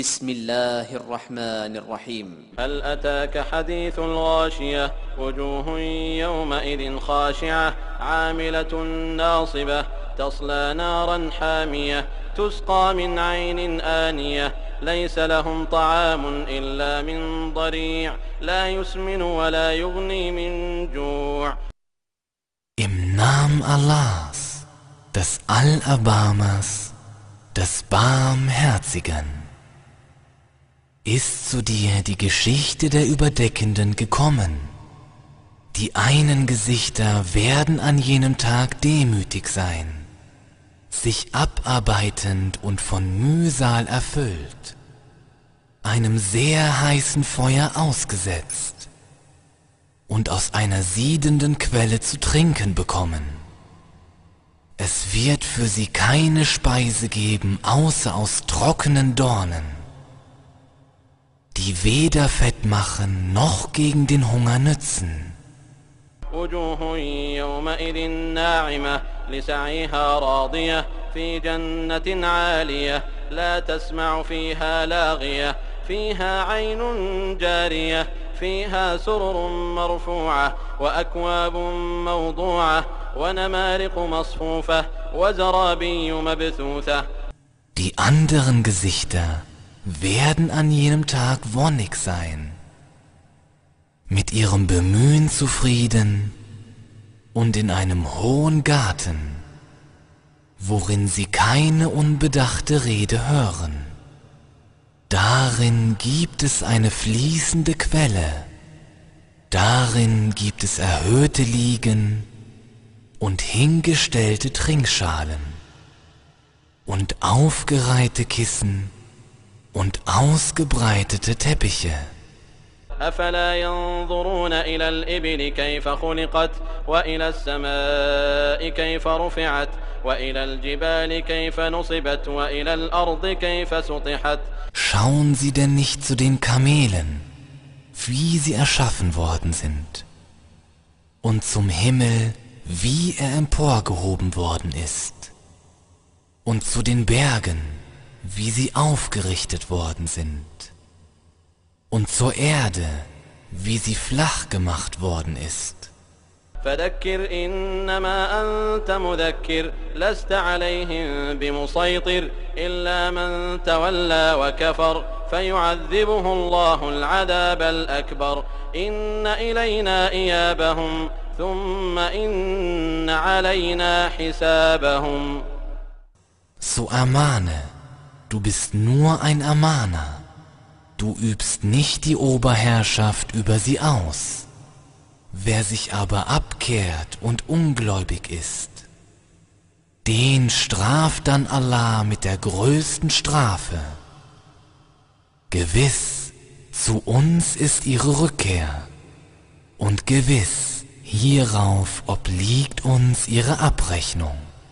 بسم الله الرحمن الرحيم. هل أتاك حديث الغاشية؟ وجوه يومئذ خاشعة عاملة ناصبة تصلى نارا حامية تسقى من عين آنية. ليس لهم طعام إلا من ضريع لا يسمن ولا يغني من جوع. Im Namen Allahs, des Allerbarmers, des Barmherzigen, ist zu dir die Geschichte der Überdeckenden gekommen. Die einen Gesichter werden an jenem Tag demütig sein, sich abarbeitend und von Mühsal erfüllt, einem sehr heißen Feuer ausgesetzt und aus einer siedenden Quelle zu trinken bekommen. Es wird für sie keine Speise geben, außer aus trockenen Dornen, die weder fett machen noch gegen den Hunger nützen. وجوه يومئذ ناعمة لسعيها راضية في جنة عالية لا تسمع فيها لاغية فيها عين جارية فيها سرر مرفوعة وأكواب موضوعة ونمارق مصفوفة وزرابي مبثوثة Die anderen Gesichter werden an jenem Tag wonnig sein, mit ihrem Bemühen zufrieden und in einem hohen Garten, worin sie keine unbedachte Rede hören. Darin gibt es eine fließende Quelle, darin gibt es erhöhte Liegen und hingestellte Trinkschalen und aufgereihte Kissen und ausgebreitete Teppiche. أفلا ينظرون إلى الإبل كيف خلقت وإلى السماء كيف رفعت وإلى الجبال كيف نصبت وإلى الأرض كيف سطحت Schauen Sie denn nicht zu den Kamelen, wie sie erschaffen worden sind, und zum Himmel, wie er emporgehoben worden ist, und zu den Bergen, wie sie aufgerichtet worden sind, und zur Erde, wie sie flach gemacht worden ist. فذكر إنما أنت مذكر لست عليهم بمسيطر إلا من تولى وكفر فيعذبه الله العذاب الأكبر إن إلينا إيابهم ثم إن علينا حسابهم So ermahne, du bist nur ein Ermahner, du übst nicht die Oberherrschaft über sie aus. Wer sich aber abkehrt und ungläubig ist, den straft dann Allah mit der größten Strafe. Gewiss, zu uns ist ihre Rückkehr, und gewiss, hierauf obliegt uns ihre Abrechnung.